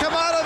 Kamada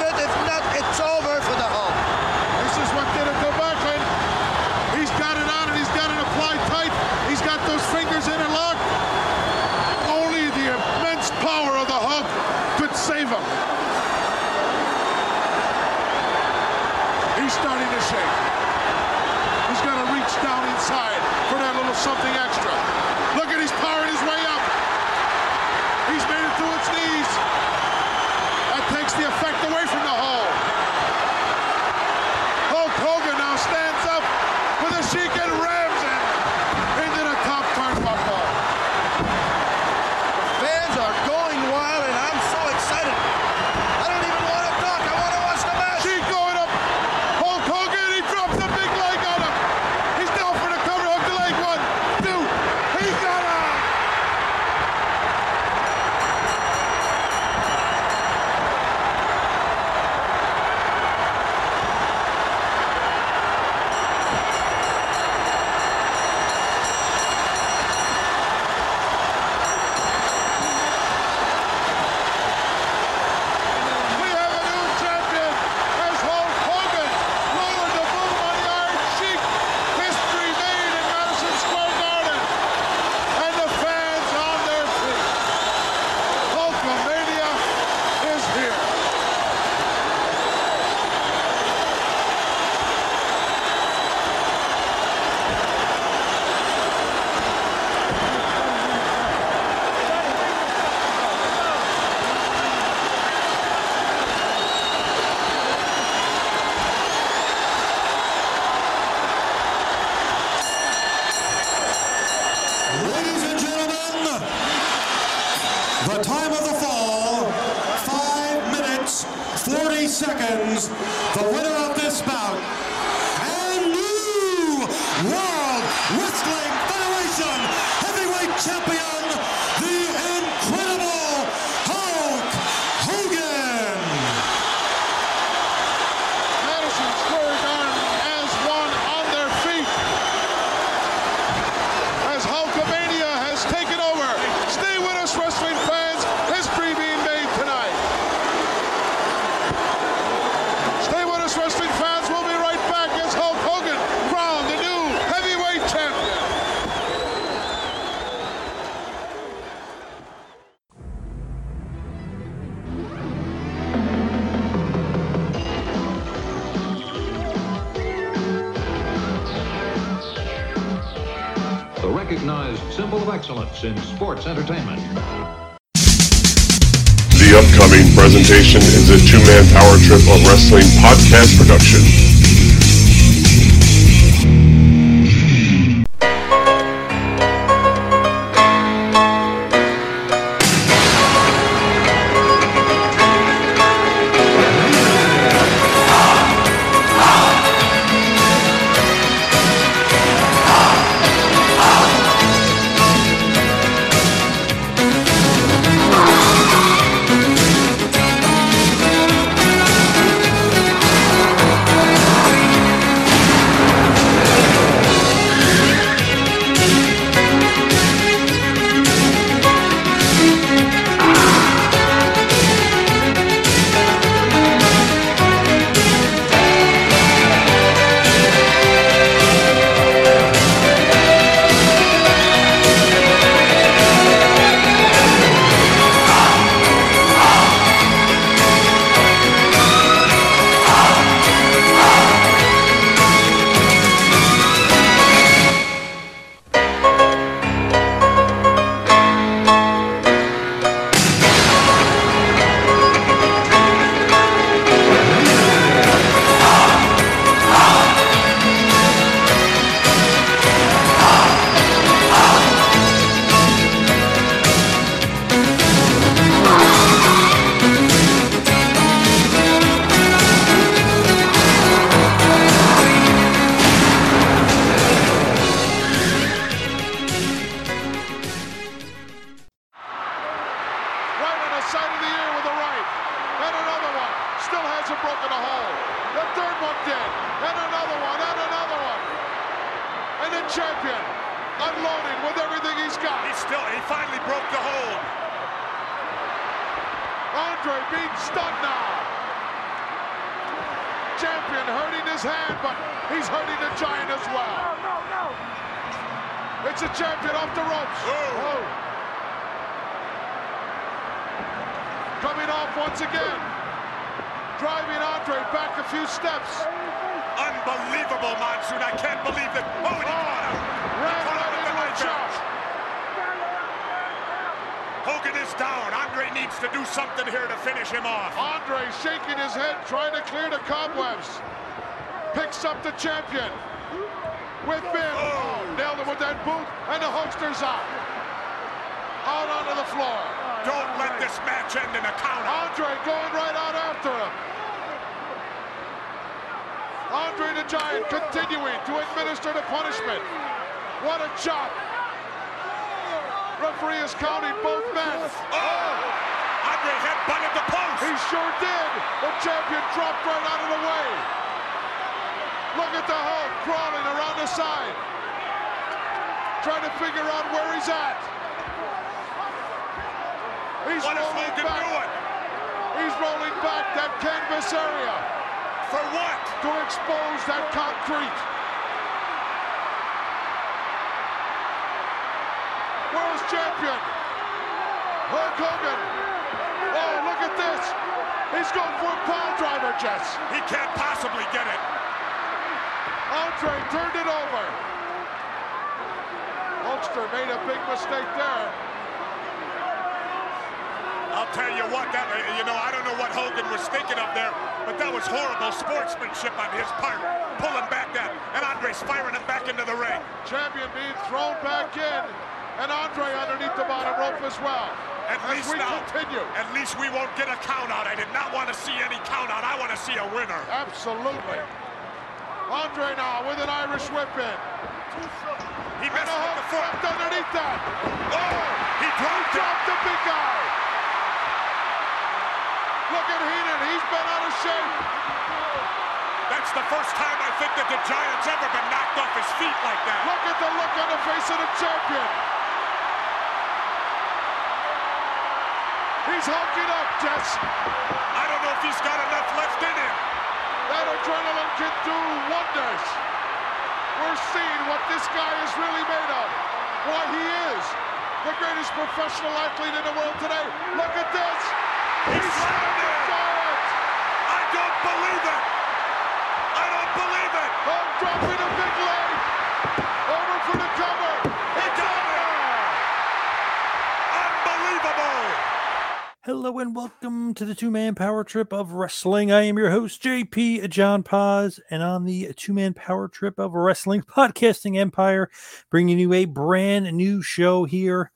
excellence in sports entertainment. The upcoming presentation is a two-man power trip of wrestling podcast production. Andre back a few steps. Unbelievable, Monsoon. I can't believe that. Oh, and he caught him. Ran Caught him right with the into a knife chop. edge. Hogan is down. Andre needs to do something here to finish him off. Andre shaking his head, trying to clear the cobwebs. Picks up the champion. With Bin. Oh, nailed him with that boot, and the Hulkster's out. Out onto the floor. Don't let this match end in a counter. Andre going right out after him. Andre the Giant continuing to administer the punishment. What a chop. Referee is counting both men. Oh! Andre head butted the post. He sure did. The champion dropped right out of the way. Look at the Hulk crawling around the side. Trying to figure out where he's at. He's What rolling back. He's rolling back that canvas area For what? to expose that concrete. World champion, Hulk Hogan. Oh, look at this. He's going for a pile driver, Jess. He can't possibly get it. Andre turned it over. Hulkster made a big mistake there. Tell you what, that uh, you know, I don't know what Hogan was thinking of there, but that was horrible sportsmanship on his part. Pulling back that, and Andre's firing him back into the ring. Champion being thrown back in, and Andre underneath the bottom rope as well. At As least we now, continue. at least we won't get a count out. I did not want to see any count out. I want to see a winner. Absolutely. Andre now with an Irish whip in. He missed a with hook the foot. underneath that. Oh, he dropped. Dropped the big guy. Look at Heenan. He's been out of shape. That's the first time I think that the Giant's ever been knocked off his feet like that. Look at the look on the face of the champion. He's hulking up, Jess. I don't know if he's got enough left in him. That adrenaline can do wonders. We're seeing what this guy is really made of. Why he is the greatest professional athlete in the world today. Look at this. He He's believe it. I don't believe it. Oh, dropping a big leg. Over for the cover. It's over. Unbelievable. Hello and welcome to the two man power trip of wrestling. I am your host, JP John Paz, and on the two man power trip of wrestling podcasting empire, bringing you a brand new show here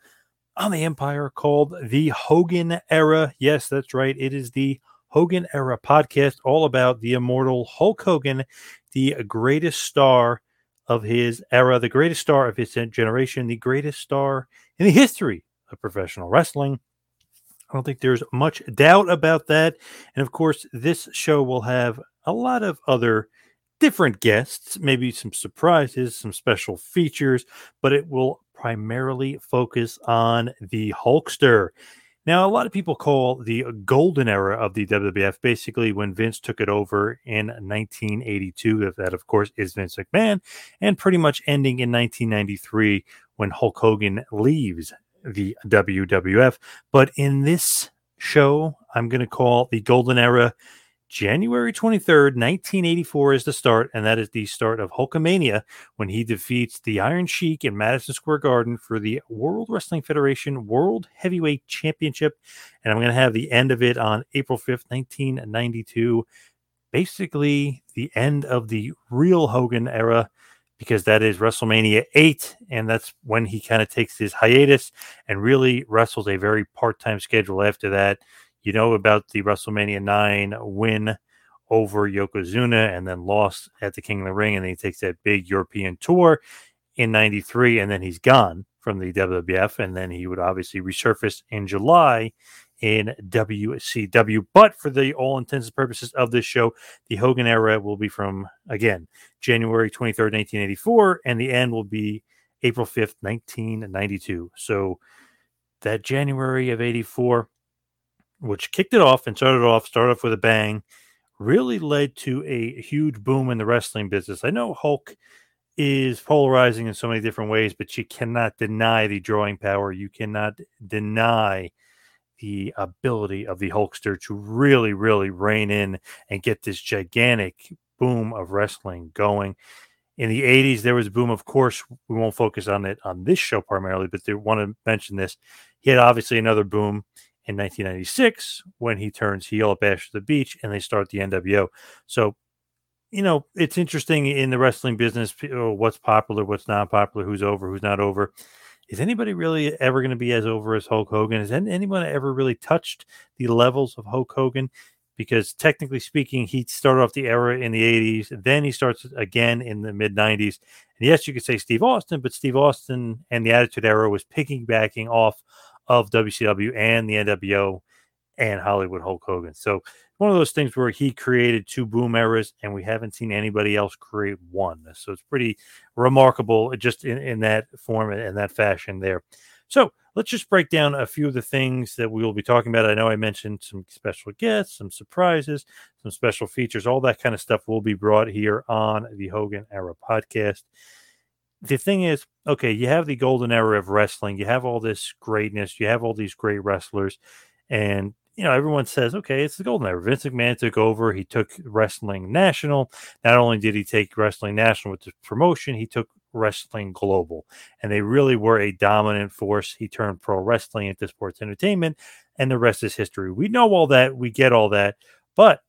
on the empire called The Hogan Era. Yes, that's right. It is the Hogan Era podcast, all about the immortal Hulk Hogan, the greatest star of his era, the greatest star of his generation, the greatest star in the history of professional wrestling. I don't think there's much doubt about that. And of course, this show will have a lot of other different guests, maybe some surprises, some special features, but it will primarily focus on the Hulkster. Now, a lot of people call the golden era of the WWF basically when Vince took it over in 1982. That, of course, is Vince McMahon, and pretty much ending in 1993 when Hulk Hogan leaves the WWF. But in this show, I'm going to call the golden era January 23rd, 1984 is the start, and that is the start of Hulkamania when he defeats the Iron Sheik in Madison Square Garden for the World Wrestling Federation World Heavyweight Championship. And I'm going to have the end of it on April 5th, 1992. Basically, the end of the real Hogan era because that is WrestleMania 8, and that's when he kind of takes his hiatus and really wrestles a very part time schedule after that. You know about the WrestleMania 9 win over Yokozuna and then lost at the King of the Ring, and then he takes that big European tour in 93, and then he's gone from the WWF, and then he would obviously resurface in July in WCW. But for the all intents and purposes of this show, the Hogan era will be from, again, January 23rd, 1984, and the end will be April 5th, 1992. So that January of 84, which kicked it off and started off, started off with a bang, really led to a huge boom in the wrestling business. I know Hulk is polarizing in so many different ways, but you cannot deny the drawing power. You cannot deny the ability of the Hulkster to really, really rein in and get this gigantic boom of wrestling going. In the 80s, there was a boom. Of course, we won't focus on it on this show primarily, but they want to mention this. He had obviously another boom in 1996 when he turns heel at Bash the Beach and they start the NWO. So you know, it's interesting in the wrestling business oh, what's popular, what's not popular, who's over, who's not over. Is anybody really ever going to be as over as Hulk Hogan? Has anyone ever really touched the levels of Hulk Hogan? Because technically speaking, he started off the era in the 80s, then he starts again in the mid 90s. And yes, you could say Steve Austin, but Steve Austin and the Attitude Era was piggybacking off of WCW and the NWO and Hollywood Hulk Hogan. So one of those things where he created two boom eras and we haven't seen anybody else create one. So it's pretty remarkable just in, in that form and that fashion there. So let's just break down a few of the things that we will be talking about. I know I mentioned some special guests, some surprises, some special features, all that kind of stuff will be brought here on the Hogan Era podcast. The thing is, okay, you have the golden era of wrestling, you have all this greatness, you have all these great wrestlers, and you know, everyone says, okay, it's the golden era. Vince McMahon took over. He took wrestling national. Not only did he take wrestling national with the promotion, he took wrestling global. And they really were a dominant force. He turned pro wrestling into sports entertainment, and the rest is history. We know all that. We get all that. But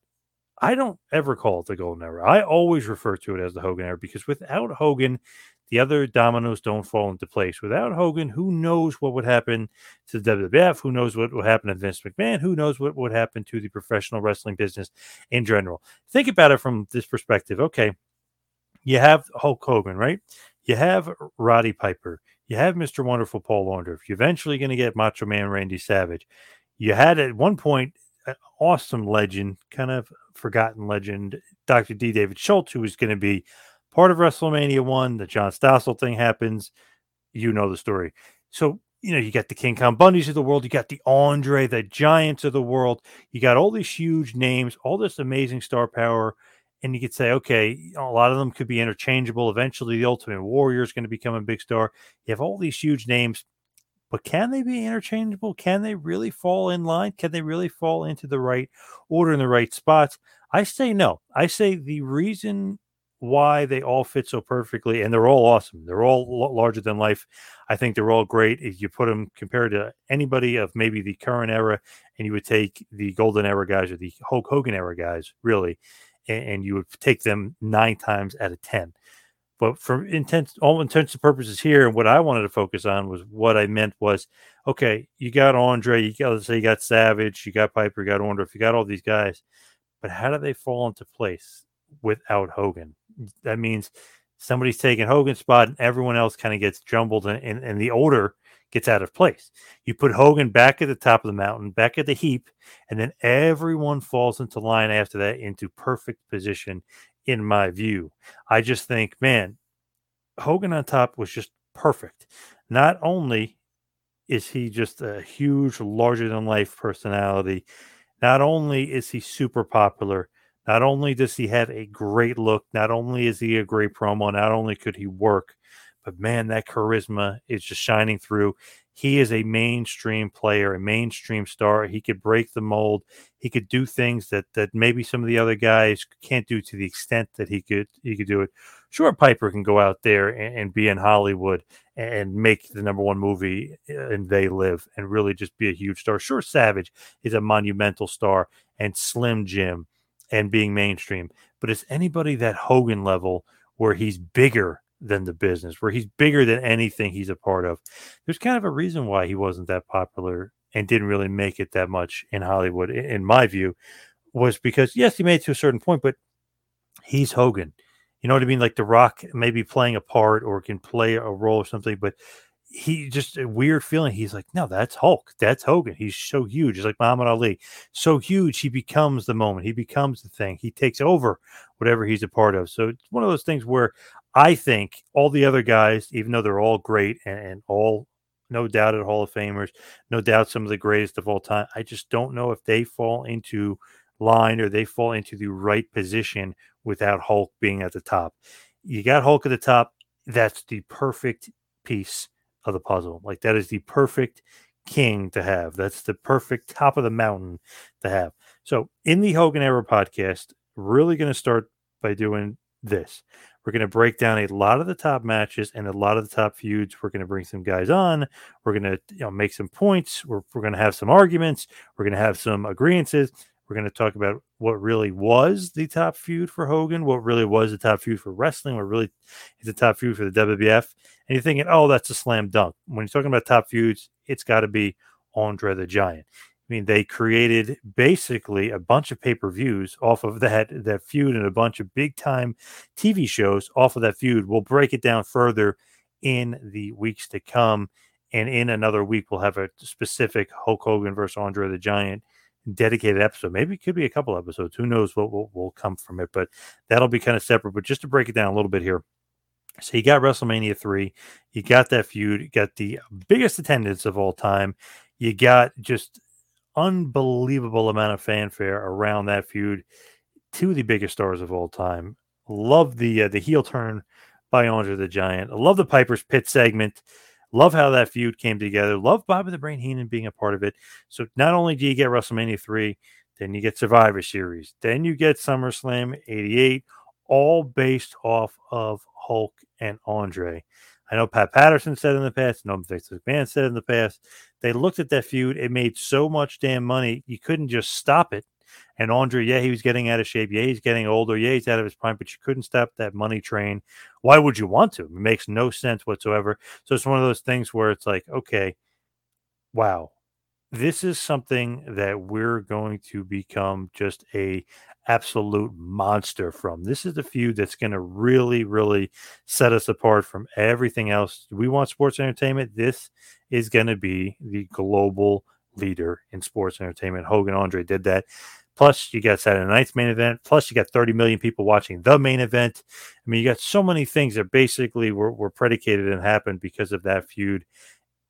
I don't ever call it the golden era. I always refer to it as the Hogan era because without Hogan, the other dominoes don't fall into place. Without Hogan, who knows what would happen to the WWF? Who knows what would happen to Vince McMahon? Who knows what would happen to the professional wrestling business in general? Think about it from this perspective. Okay, you have Hulk Hogan, right? You have Roddy Piper. You have Mr. Wonderful Paul Orndorff. You're eventually going to get Macho Man Randy Savage. You had at one point an awesome legend, kind of forgotten legend, Dr. D. David Schultz, who was going to be part of WrestleMania one, the John Stossel thing happens. You know the story. So, you know, you got the King Kong Bundys of the world, you got the Andre, the Giants of the world, you got all these huge names, all this amazing star power. And you could say, okay, a lot of them could be interchangeable. Eventually, the Ultimate Warrior is going to become a big star. You have all these huge names, but can they be interchangeable? Can they really fall in line? Can they really fall into the right order in the right spots? I say no. I say the reason why they all fit so perfectly and they're all awesome. They're all larger than life. I think they're all great. If you put them compared to anybody of maybe the current era, and you would take the golden era guys or the Hulk Hogan era guys, really, and, and you would take them nine times out of 10. But for intense, all intents and purposes here, and what I wanted to focus on was what I meant was, okay, you got Andre, you got let's say you got Savage, you got Piper, you got Orndorff, you got all these guys, but how do they fall into place without Hogan? That means somebody's taking Hogan's spot and everyone else kind of gets jumbled and, and, and, the order gets out of place. You put Hogan back at the top of the mountain, back at the heap, and then everyone falls into line after that into perfect position, in my view. I just think, man, Hogan on top was just perfect. Not only is he just a huge, larger than life personality, not only is he super popular, not only does he have a great look, not only is he a great promo, not only could he work, but man, that charisma is just shining through. He is a mainstream player, a mainstream star. He could break the mold. He could do things that that maybe some of the other guys can't do to the extent that he could he could do it. Sure, Piper can go out there and, and be in Hollywood and make the number one movie uh, and They Live and really just be a huge star. Sure, Savage is a monumental star and Slim Jim and being mainstream, but it's anybody that Hogan level where he's bigger than the business, where he's bigger than anything he's a part of. There's kind of a reason why he wasn't that popular and didn't really make it that much in Hollywood, in my view, was because yes, he made it to a certain point, but he's Hogan. You know what I mean? Like The Rock maybe playing a part or can play a role or something, but he just a weird feeling. He's like, no, that's Hulk. That's Hogan. He's so huge. He's like Muhammad Ali. So huge, he becomes the moment. He becomes the thing. He takes over whatever he's a part of. So it's one of those things where I think all the other guys, even though they're all great and, and all no doubt at Hall of Famers, no doubt some of the greatest of all time, I just don't know if they fall into line or they fall into the right position without Hulk being at the top. You got Hulk at the top. That's the perfect piece of the puzzle. Like that is the perfect king to have. That's the perfect top of the mountain to have. So in the Hogan Era podcast, really going to start by doing this. We're going to break down a lot of the top matches and a lot of the top feuds. We're going to bring some guys on. We're going to you know, make some points. We're, we're going to have some arguments. We're going to have some agreements. We're going to talk about what really was the top feud for Hogan, what really was the top feud for wrestling, what really is the top feud for the WWF. And you're thinking, oh, that's a slam dunk. When you're talking about top feuds, it's got to be Andre the Giant. I mean, they created basically a bunch of pay per views off of that that feud and a bunch of big time TV shows off of that feud. We'll break it down further in the weeks to come, and in another week we'll have a specific Hulk Hogan versus Andre the Giant dedicated episode. Maybe it could be a couple episodes. Who knows what will, will come from it? But that'll be kind of separate. But just to break it down a little bit here. So you got WrestleMania three, you got that feud, you got the biggest attendance of all time, you got just unbelievable amount of fanfare around that feud. Of the biggest stars of all time. Love the uh, the heel turn by Andre the Giant. Love the Piper's Pit segment. Love how that feud came together. Love Bobby the Brain Heenan being a part of it. So not only do you get WrestleMania three, then you get Survivor Series, then you get SummerSlam '88, all based off of Hulk and Andre. I know Pat Patterson said in the past, no Vince McMahon said in the past, they looked at that feud. It made so much damn money, you couldn't just stop it. And Andre, yeah, he was getting out of shape. Yeah, he's getting older. Yeah, he's out of his prime, but you couldn't stop that money train. Why would you want to? It makes no sense whatsoever. So it's one of those things where it's like, okay, wow, this is something that we're going to become just a absolute monster from. This is the feud that's going to really, really set us apart from everything else. We want sports entertainment. This is going to be the global leader in sports entertainment. Hogan Andre did that. Plus, you got Saturday night's main event. Plus, you got 30 million people watching the main event. I mean, you got so many things that basically were, were predicated and happened because of that feud.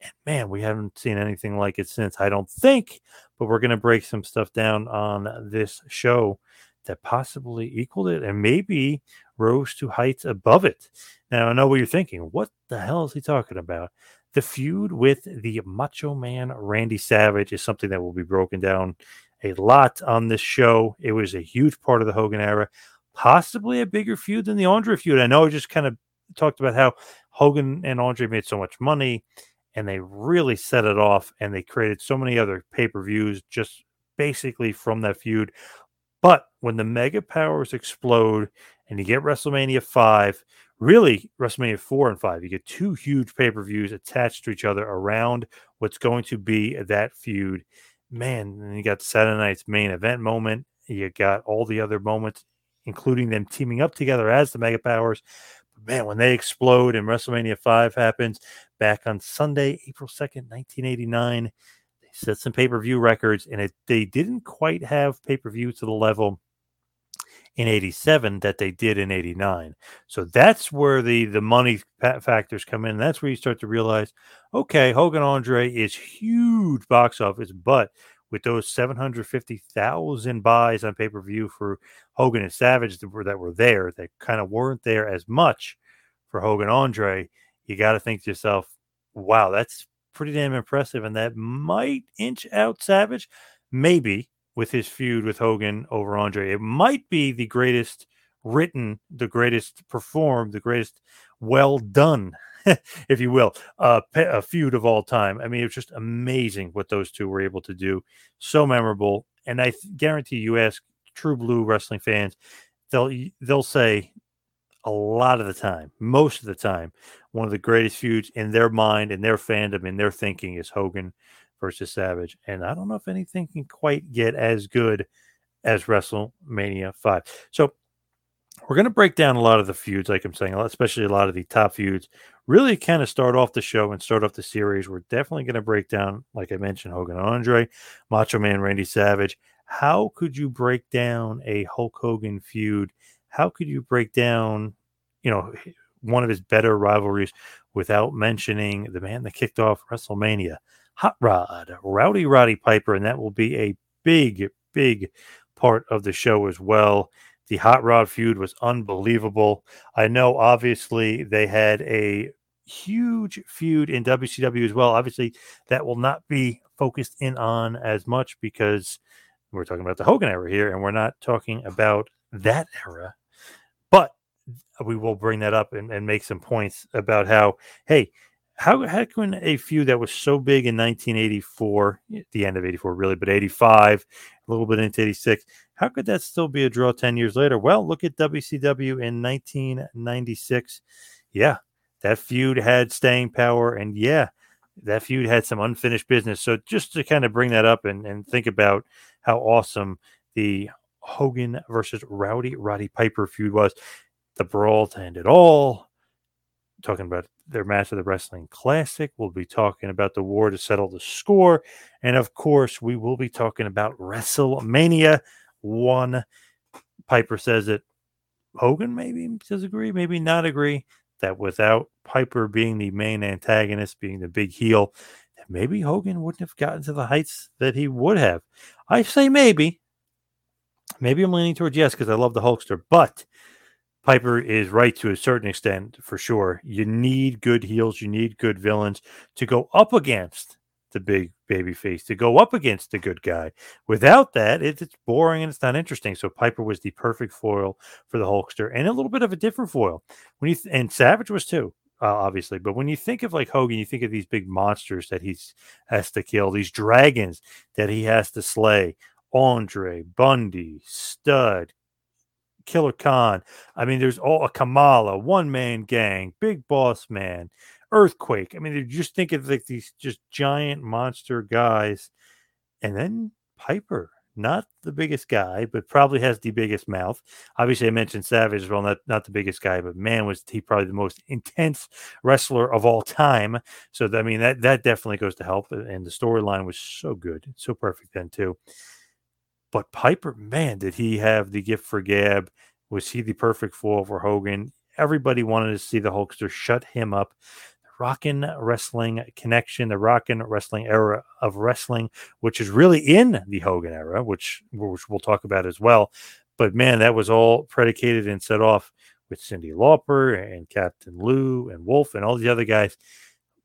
And man, we haven't seen anything like it since, I don't think. But we're going to break some stuff down on this show that possibly equaled it and maybe rose to heights above it. Now, I know what you're thinking. What the hell is he talking about? The feud with the Macho Man Randy Savage is something that will be broken down a lot on this show. It was a huge part of the Hogan era, possibly a bigger feud than the Andre feud. I know I just kind of talked about how Hogan and Andre made so much money and they really set it off and they created so many other pay per views just basically from that feud. But when the mega powers explode and you get WrestleMania 5, really WrestleMania 4 and 5, you get two huge pay per views attached to each other around what's going to be that feud. Man, and you got Saturday night's main event moment. You got all the other moments, including them teaming up together as the mega powers. But man, when they explode and WrestleMania 5 happens back on Sunday, April 2nd, 1989 set some pay per view records, and it, they didn't quite have pay per view to the level in 87 that they did in 89 so that's where the the money factors come in. That's where you start to realize okay hogan andre is huge box office but with those 750,000 buys on pay-per-view for Hogan and Savage that were, that were there that kind of weren't there as much for Hogan Andre you got to think to yourself wow that's pretty damn impressive, and that might inch out Savage, maybe with his feud with Hogan over Andre. It might be the greatest written, the greatest performed, the greatest well done, if you will, uh, a feud of all time. I mean, it's just amazing what those two were able to do. So memorable, and I guarantee you ask true blue wrestling fans, they'll they'll say a lot of the time, most of the time, one of the greatest feuds in their mind, in their fandom, in their thinking is Hogan versus Savage. And I don't know if anything can quite get as good as WrestleMania 5. So we're going to break down a lot of the feuds, like I'm saying, especially a lot of the top feuds. Really kind of start off the show and start off the series. We're definitely going to break down, like I mentioned, Hogan and Andre, Macho Man Randy Savage. How could you break down a Hulk Hogan feud how could you break down, you know, one of his better rivalries without mentioning the man that kicked off WrestleMania, Hot Rod, Rowdy Roddy Piper, and that will be a big, big part of the show as well. The Hot Rod feud was unbelievable. I know, obviously, they had a huge feud in WCW as well. Obviously, that will not be focused in on as much because we're talking about the Hogan era here, and we're not talking about that era. We will bring that up and, and make some points about how, hey, how, how can a feud that was so big in 1984, the end of 84, really, but 85, a little bit into 86, how could that still be a draw 10 years later? Well, look at WCW in 1996. Yeah, that feud had staying power. And yeah, that feud had some unfinished business. So just to kind of bring that up and, and think about how awesome the Hogan versus Rowdy Roddy Piper feud was, the brawl to end it all. Talking about their match of the Wrestling Classic. We'll be talking about the war to settle the score. And of course, we will be talking about WrestleMania one. Piper says that Hogan maybe does agree, maybe not agree that without Piper being the main antagonist, being the big heel, maybe Hogan wouldn't have gotten to the heights that he would have. I say maybe. Maybe I'm leaning towards yes because I love the Hulkster, but Piper is right to a certain extent for sure. You need good heels, you need good villains to go up against the big baby face to go up against the good guy. Without that, it, it's boring and it's not interesting. So Piper was the perfect foil for the Hulkster and a little bit of a different foil. When you th- and Savage was too, uh, obviously. But when you think of like Hogan, you think of these big monsters that he has to kill, these dragons that he has to slay. Andre, Bundy, Studd, Killer Khan. I mean, there's all a Kamala, one man gang, Big Boss Man, Earthquake. I mean, you just think of like these just giant monster guys, and then Piper, not the biggest guy, but probably has the biggest mouth. Obviously, I mentioned Savage as well, not not the biggest guy, but man, was he probably the most intense wrestler of all time. So I mean, that that definitely goes to help, and the storyline was so good, so perfect then too. But Piper, man, did he have the gift for gab? Was he the perfect foil for Hogan? Everybody wanted to see the Hulkster shut him up. Rock 'n' Wrestling connection, the Rock 'n' Wrestling era of wrestling, which is really in the Hogan era, which, which we'll talk about as well. But man, that was all predicated and set off with Cyndi Lauper and Captain Lou and Wolf and all the other guys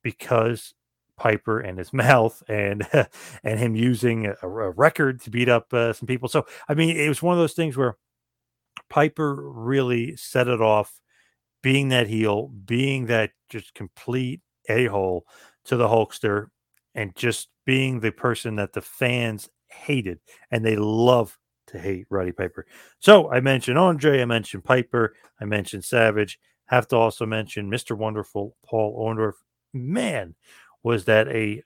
because Piper and his mouth and and him using a, a record to beat up uh, some people. So I mean, it was one of those things where Piper really set it off being that heel, being that just complete a hole to the Hulkster, and just being the person that the fans hated and they love to hate Roddy Piper. So I mentioned Andre, I mentioned Piper, I mentioned Savage. Have to also mention Mr. Wonderful Paul Orndorff. Man, was that a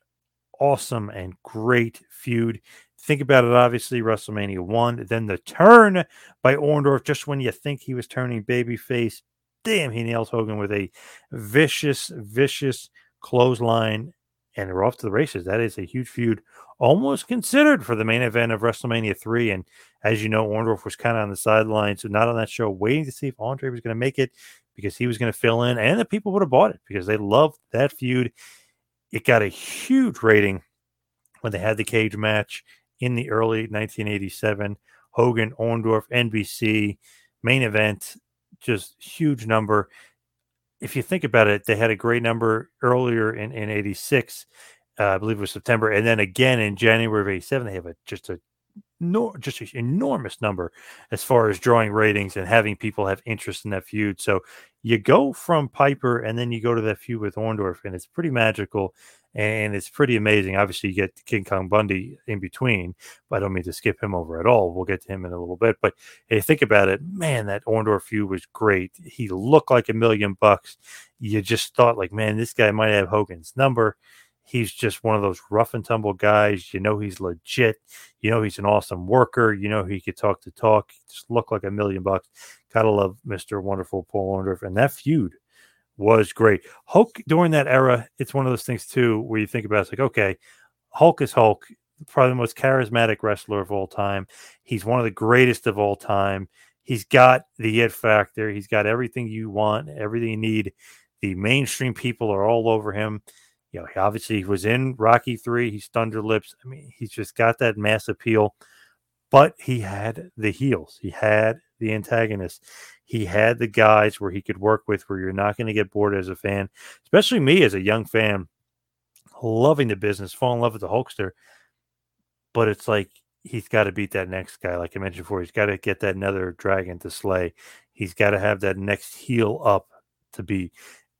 awesome and great feud. Think about it, obviously, WrestleMania 1, then the turn by Orndorff just when you think he was turning babyface damn, he nails Hogan with a vicious, vicious clothesline, and we're off to the races. That is a huge feud, almost considered for the main event of WrestleMania 3. And as you know, Orndorff was kind of on the sidelines, so not on that show, waiting to see if Andre was going to make it because he was going to fill in, and the people would have bought it because they loved that feud. It got a huge rating when they had the cage match in the early 1987. Hogan, Orndorff, NBC main event just huge number. If you think about it, they had a great number earlier in, in 86, uh, I believe it was September. And then again in January of 87, they have a, just a no, just an enormous number as far as drawing ratings and having people have interest in that feud. So you go from Piper and then you go to that feud with Orndorff, and it's pretty magical and it's pretty amazing. Obviously, you get King Kong Bundy in between, but I don't mean to skip him over at all. We'll get to him in a little bit. But hey, think about it, man, that Orndorff feud was great. He looked like a million bucks. You just thought, like, man, this guy might have Hogan's number. He's just one of those rough and tumble guys. You know he's legit. You know he's an awesome worker. You know he could talk to talk. Just look like a million bucks. Gotta love Mr. Wonderful Paul Orndorff. And that feud was great. Hulk during that era, it's one of those things too where you think about it's like, okay, Hulk is Hulk, probably the most charismatic wrestler of all time. He's one of the greatest of all time. He's got the it factor. He's got everything you want, everything you need. The mainstream people are all over him. You know, he obviously was in Rocky Three. He's Thunder Lips. I mean, he's just got that mass appeal. but he had the heels, he had the antagonists, he had the guys where he could work with where you're not going to get bored as a fan, especially me as a young fan, loving the business, fall in love with the Hulkster. But it's like he's got to beat that next guy, like I mentioned before. He's got to get that another dragon to slay. He's got to have that next heel up to beat.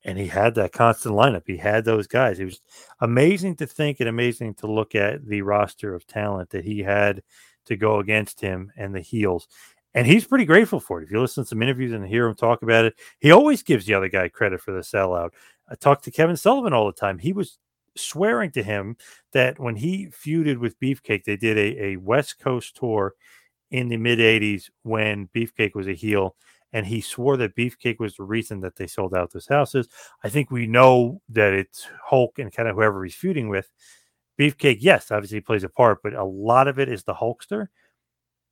And he had that constant lineup. He had those guys. It was amazing to think and amazing to look at the roster of talent that he had to go against him and the heels. And he's pretty grateful for it. If you listen to some interviews and hear him talk about it, he always gives the other guy credit for the sellout. I talked to Kevin Sullivan all the time. He was swearing to him that when he feuded with Beefcake, they did a, a West Coast tour in the mid 80s when Beefcake was a heel. And he swore that Beefcake was the reason that they sold out those houses. I think we know that it's Hulk and kind of whoever he's feuding with. Beefcake, yes, obviously plays a part, but a lot of it is the Hulkster.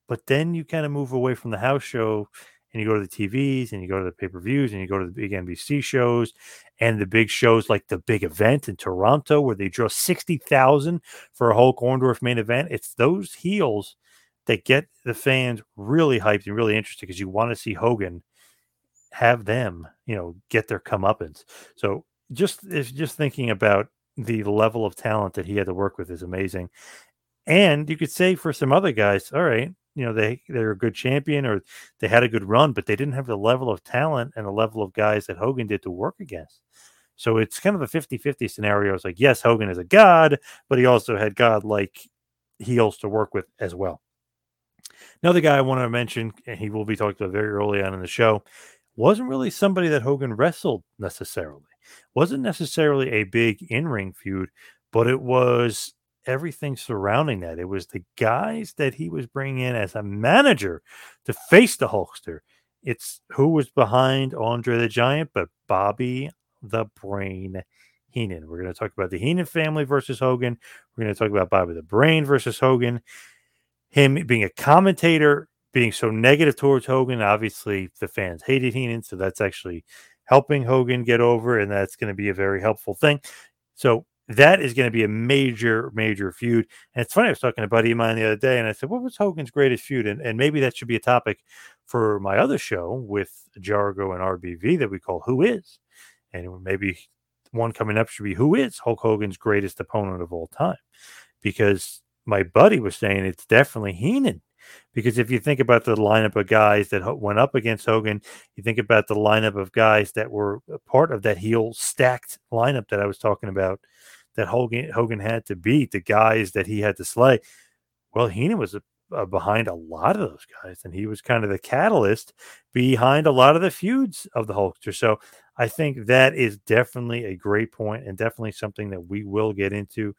But then you kind of move away from the house show and you go to the TVs and you go to the pay per views and you go to the big NBC shows and the big shows like the big event in Toronto where they draw 60,000 for a Hulk Orndorff main event. It's those heels that get the fans really hyped and really interested because you want to see Hogan have them, you know, get their comeuppance. So just if just thinking about the level of talent that he had to work with is amazing. And you could say for some other guys, all right, you know they they're a good champion or they had a good run, but they didn't have the level of talent and the level of guys that Hogan did to work against. So it's kind of a 50-50 scenario. It's like, yes, Hogan is a god, but he also had god like heels to work with as well. Another guy I want to mention, and he will be talked about very early on in the show, wasn't really somebody that Hogan wrestled necessarily. Wasn't necessarily a big in-ring feud, but it was everything surrounding that. It was the guys that he was bringing in as a manager to face the Hulkster. It's who was behind Andre the Giant, but Bobby the Brain Heenan. We're going to talk about the Heenan family versus Hogan. We're going to talk about Bobby the Brain versus Hogan. Him being a commentator, being so negative towards Hogan. Obviously, the fans hated Heenan, so that's actually helping Hogan get over, and that's going to be a very helpful thing. So that is going to be a major, major feud. And it's funny, I was talking to a buddy of mine the other day, and I said, What was Hogan's greatest feud? And, and maybe that should be a topic for my other show with Jargo and RBV that we call Who Is? And maybe one coming up should be Who is Hulk Hogan's greatest opponent of all time? Because my buddy was saying it's definitely Heenan. Because if you think about the lineup of guys that went up against Hogan, you think about the lineup of guys that were part of that heel stacked lineup that I was talking about that Hogan Hogan had to beat, the guys that he had to slay. Well, Heenan was a, a behind a lot of those guys, and he was kind of the catalyst behind a lot of the feuds of the Hulkster. So I think that is definitely a great point and definitely something that we will get into.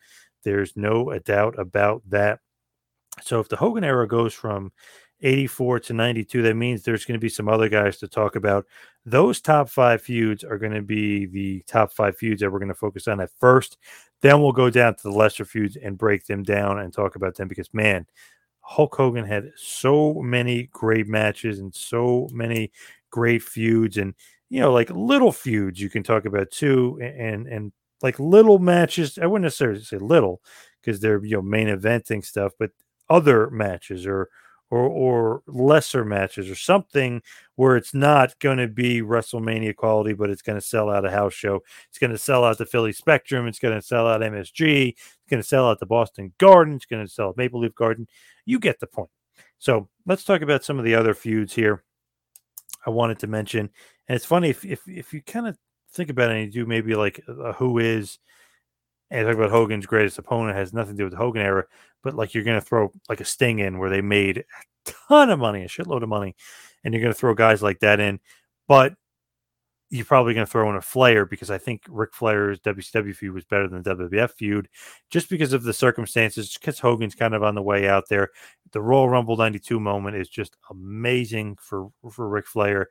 There's no doubt about that. So if the Hogan era goes from 84 to 92, that means there's going to be some other guys to talk about. Those top five feuds are going to be the top five feuds that we're going to focus on at first. Then we'll go down to the lesser feuds and break them down and talk about them because, man, Hulk Hogan had so many great matches and so many great feuds and you know like little feuds you can talk about too and and like little matches i wouldn't necessarily say little because they're you know main eventing stuff but other matches or or or lesser matches or something where it's not going to be WrestleMania quality, but it's going to sell out a house show. It's going to sell out the Philly Spectrum. It's going to sell out MSG. It's going to sell out the Boston Garden. It's going to sell Maple Leaf Garden. You get the point. So let's talk about some of the other feuds here. I wanted to mention, and it's funny if if if you kind of think about it and you do maybe like a who is and talk about Hogan's greatest opponent has nothing to do with the Hogan era, but like you're to throw like a Sting in where they made a ton of money, a shitload of money, and you're to throw guys like that in, but you're probably going to throw in a Flair because I think Ric Flair's WCW feud was better than the WWF feud, just because of the circumstances. Because Hogan's kind of on the way out there. The Royal Rumble '92 moment is just amazing for for Ric Flair.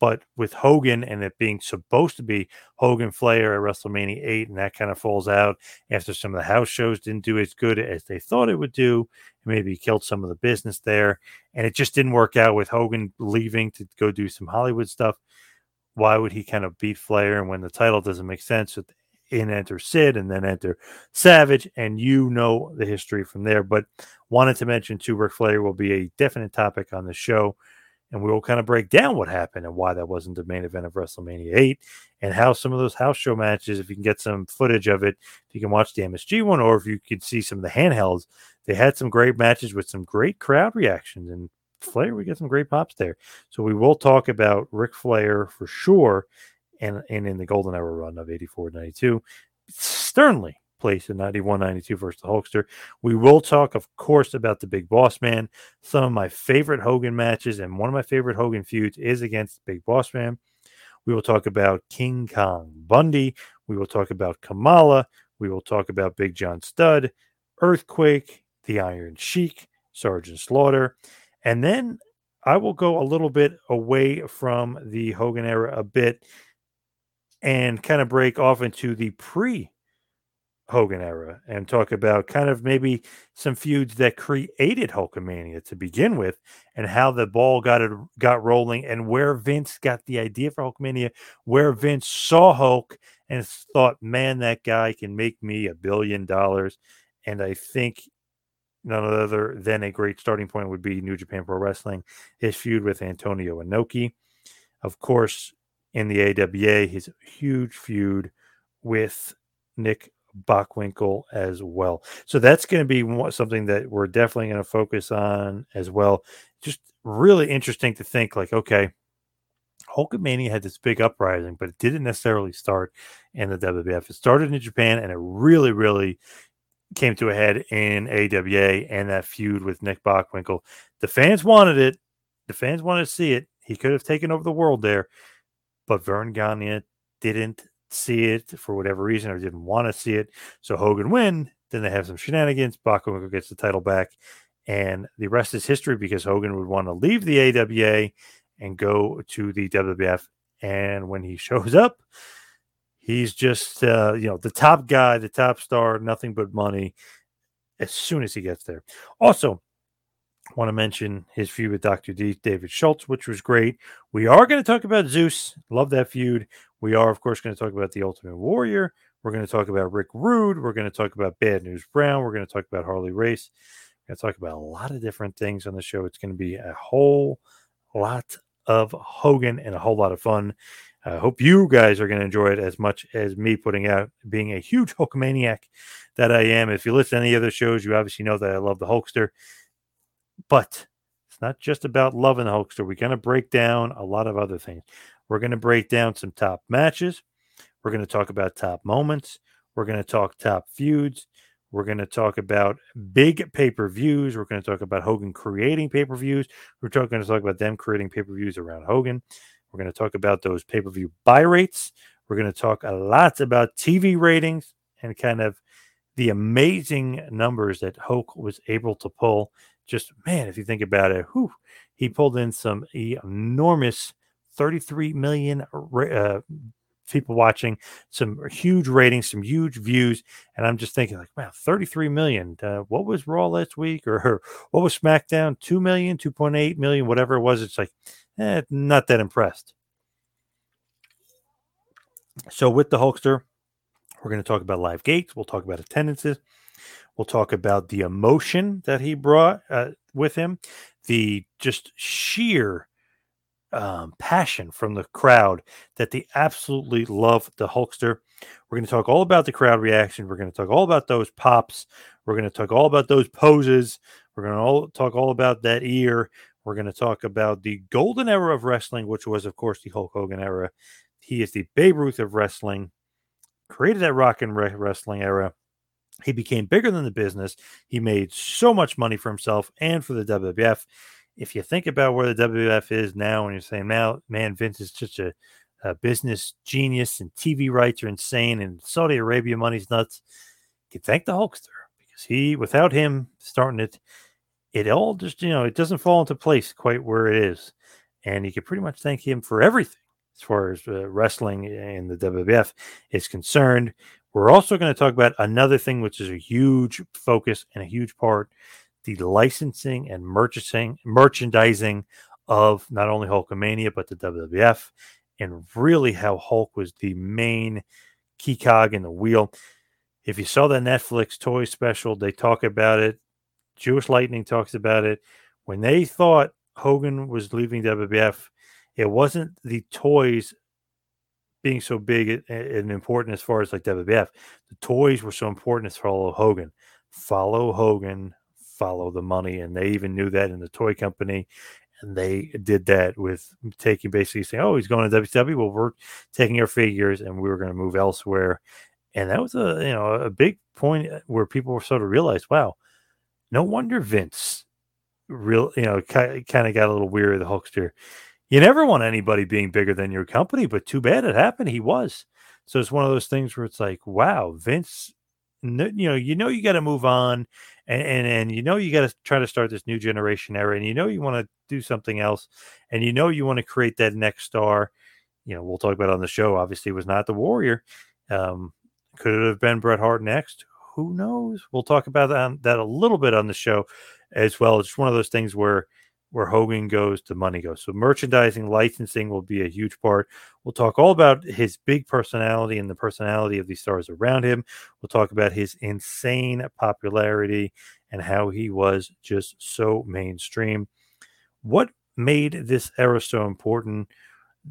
But with Hogan and it being supposed to be Hogan Flair at WrestleMania 8, and that kind of falls out after some of the house shows didn't do as good as they thought it would do. And maybe killed some of the business there. And it just didn't work out with Hogan leaving to go do some Hollywood stuff. Why would he kind of beat Flair? And when the title doesn't make sense, with in enter Sid and then enter Savage, and you know the history from there. But wanted to mention too, Ric Flair will be a definite topic on the show, and we will kind of break down what happened and why that wasn't the main event of WrestleMania 8, and how some of those house show matches, if you can get some footage of it, if you can watch the MSG one, or if you could see some of the handhelds, they had some great matches with some great crowd reactions and Flair, we get some great pops there. So we will talk about Ric Flair for sure and, and in the golden Hour run of 84 92. Sternly placed in 91 92 versus the Hulkster. We will talk, of course, about the Big Boss Man. Some of my favorite Hogan matches and one of my favorite Hogan feuds is against Big Boss Man. We will talk about King Kong Bundy. We will talk about Kamala. We will talk about Big John Studd, Earthquake, the Iron Sheik, Sergeant Slaughter. And then I will go a little bit away from the Hogan era a bit and kind of break off into the pre Hogan era and talk about kind of maybe some feuds that created Hulkamania to begin with and how the ball got it got rolling and where Vince got the idea for Hulkamania, where Vince saw Hulk and thought, man, that guy can make me a billion dollars. And I think none other than a great starting point would be New Japan Pro Wrestling, his feud with Antonio Inoki. Of course, in the AWA, his huge feud with Nick Bockwinkel as well. So that's going to be something that we're definitely going to focus on as well. Just really interesting to think like, okay, Hulkamania had this big uprising, but it didn't necessarily start in the WWF. It started in Japan and it really, really came to a head in AWA and that feud with Nick Bockwinkel. The fans wanted it. The fans wanted to see it. He could have taken over the world there, but Verne Gagne didn't see it for whatever reason or didn't want to see it. So Hogan win. Then they have some shenanigans. Bockwinkel gets the title back. And the rest is history because Hogan would want to leave the AWA and go to the WWF. And when he shows up, He's just, uh, you know, the top guy, the top star, nothing but money as soon as he gets there. Also, want to mention his feud with Dr. D, David Schultz, which was great. We are going to talk about Zeus. Love that feud. We are, of course, going to talk about the Ultimate Warrior. We're going to talk about Rick Rude. We're going to talk about Bad News Brown. We're going to talk about Harley Race. We're going to talk about a lot of different things on the show. It's going to be a whole lot of Hogan and a whole lot of fun. I hope you guys are going to enjoy it as much as me putting out being a huge Hulkamaniac that I am. If you listen to any other shows, you obviously know that I love the Hulkster. But it's not just about loving the Hulkster. We're going to break down a lot of other things. We're going to break down some top matches. We're going to talk about top moments. We're going to talk top feuds. We're going to talk about big pay per views. We're going to talk about Hogan creating pay per views. We're going to talk about them creating pay per views around Hogan. We're going to talk about those pay per view buy rates. We're going to talk a lot about TV ratings and kind of the amazing numbers that Hulk was able to pull. Just man, if you think about it, whew, he pulled in some enormous 33 million uh, people watching, some huge ratings, some huge views. And I'm just thinking, like, wow, 33 million. Uh, what was Raw last week? Or, or what was SmackDown? 2 million, 2.8 million, whatever it was. It's like, eh, not that impressed. So with the Hulkster, we're going to talk about live gates. We'll talk about attendances. We'll talk about the emotion that he brought uh, with him, the just sheer um, passion from the crowd that they absolutely love the Hulkster. We're going to talk all about the crowd reaction. We're going to talk all about those pops. We're going to talk all about those poses. We're going to all talk all about that ear. We're going to talk about the golden era of wrestling, which was, of course, the Hulk Hogan era. He is the Babe Ruth of wrestling, created that Rock 'n' Wrestling era. He became bigger than the business. He made so much money for himself and for the WWF. If you think about where the WWF is now, and you're saying, now, man, Vince is such a, a business genius, and TV rights are insane, and Saudi Arabia money's nuts, you can thank the Hulkster because he, without him starting it, it all just you know it doesn't fall into place quite where it is, and you can pretty much thank him for everything as far as uh, wrestling in the WWF is concerned. We're also going to talk about another thing which is a huge focus and a huge part the licensing and merchandising merchandising of not only Hulkamania but the WWF and really how Hulk was the main key cog in the wheel. If you saw the Netflix toy special, they talk about it. Jewish Lightning talks about it. When they thought Hogan was leaving WWF, it wasn't the toys being so big and important as far as like WWF. The toys were so important as follow Hogan. Follow Hogan, follow the money. And they even knew that in the toy company. And they did that with taking basically saying, Oh, he's going to WCW. Well, we're taking our figures and we were going to move elsewhere. And that was a you know a big point uh, where people sort of realized, wow, no wonder Vince real you know kind of got a little weary of the Hulkster you never want anybody being bigger than your company, but too bad it happened. He was. So it's one of those things where it's like, wow, Vince, you know, you know, you got to move on, and, and and you know, you got to try to start this new generation era, and you know, you want to do something else, and you know, you want to create that next star. You know, we'll talk about on the show. Obviously, was not the Warrior. Um, could it have been Bret Hart next? Who knows? We'll talk about that, that a little bit on the show as well. It's one of those things where where Hogan goes, the money goes. So merchandising, licensing will be a huge part. We'll talk all about his big personality and the personality of these stars around him. We'll talk about his insane popularity and how he was just so mainstream. What made this era so important?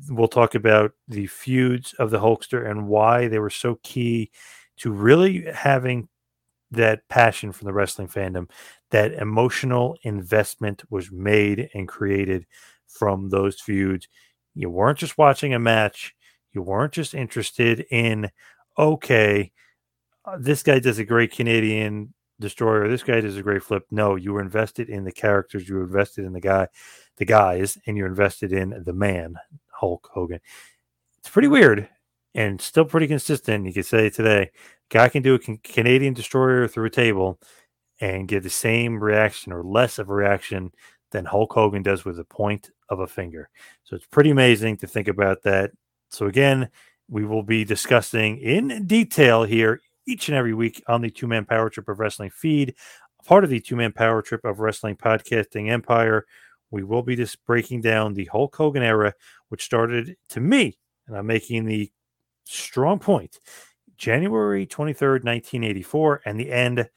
We'll talk about the feuds of the Hulkster and why they were so key to really having that passion from the wrestling fandom, that emotional investment was made and created from those feuds. You weren't just watching a match, you weren't just interested in, okay, uh, this guy does a great Canadian destroyer, this guy does a great flip. No, you were invested in the characters, you were invested in the guy, the guys, and you're invested in the man, Hulk Hogan. It's pretty weird and still pretty consistent. You could say today Guy can do a Canadian destroyer through a table and get the same reaction or less of a reaction than Hulk Hogan does with the point of a finger. So it's pretty amazing to think about that. So again, we will be discussing in detail here each and every week on the Two Man Power Trip of Wrestling feed, part of the Two Man Power Trip of Wrestling podcasting empire. We will be just breaking down the Hulk Hogan era, which started to me, and I'm making the strong point January 23rd, 1984, and the end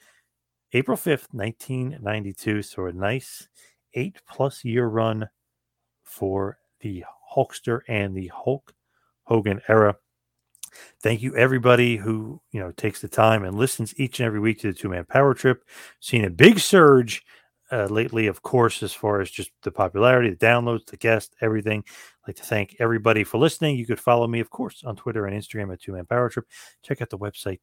April 5th, 1992. So a nice eight plus year run for the Hulkster and the Hulk Hogan era. Thank you everybody who you know takes the time and listens each and every week to the two man power trip. Seen a big surge uh, lately, of course, as far as just the popularity, the downloads, the guests, everything. I'd like to thank everybody for listening. You could follow me, of course, on Twitter and Instagram at Two Man Power Trip. Check out the website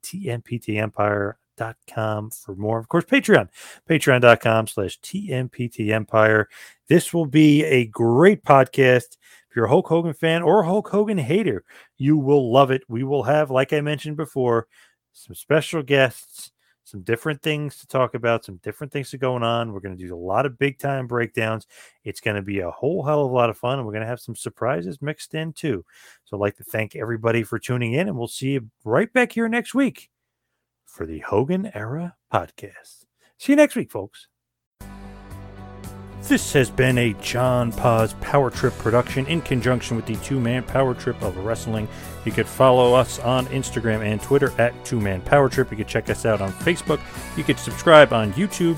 tmptempire.com for more. Of course, Patreon, patreon.com slash TMPT Empire. This will be a great podcast. If you're a Hulk Hogan fan or a Hulk Hogan hater, you will love it. We will have, like I mentioned before, some special guests some different things to talk about, some different things to going on. We're going to do a lot of big time breakdowns. It's going to be a whole hell of a lot of fun, and we're going to have some surprises mixed in too. So I'd like to thank everybody for tuning in, and we'll see you right back here next week for the Hogan Era podcast. See you next week, folks. This has been a John Poz Power Trip production in conjunction with the Two Man Power Trip of Wrestling. You could follow us on Instagram and Twitter at Two Man Power Trip. You could check us out on Facebook. You could subscribe on YouTube.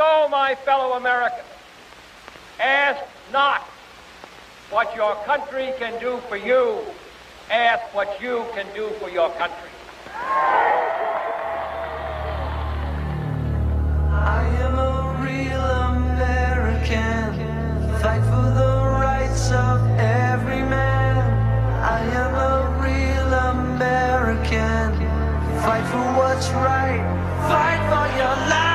So, my fellow Americans, ask not what your country can do for you, ask what you can do for your country. I am a real American, fight for the rights of every man. I am a real American. Fight for what's right. Fight for your life.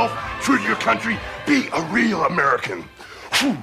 Yourself, true to your country, be a real American. Whew.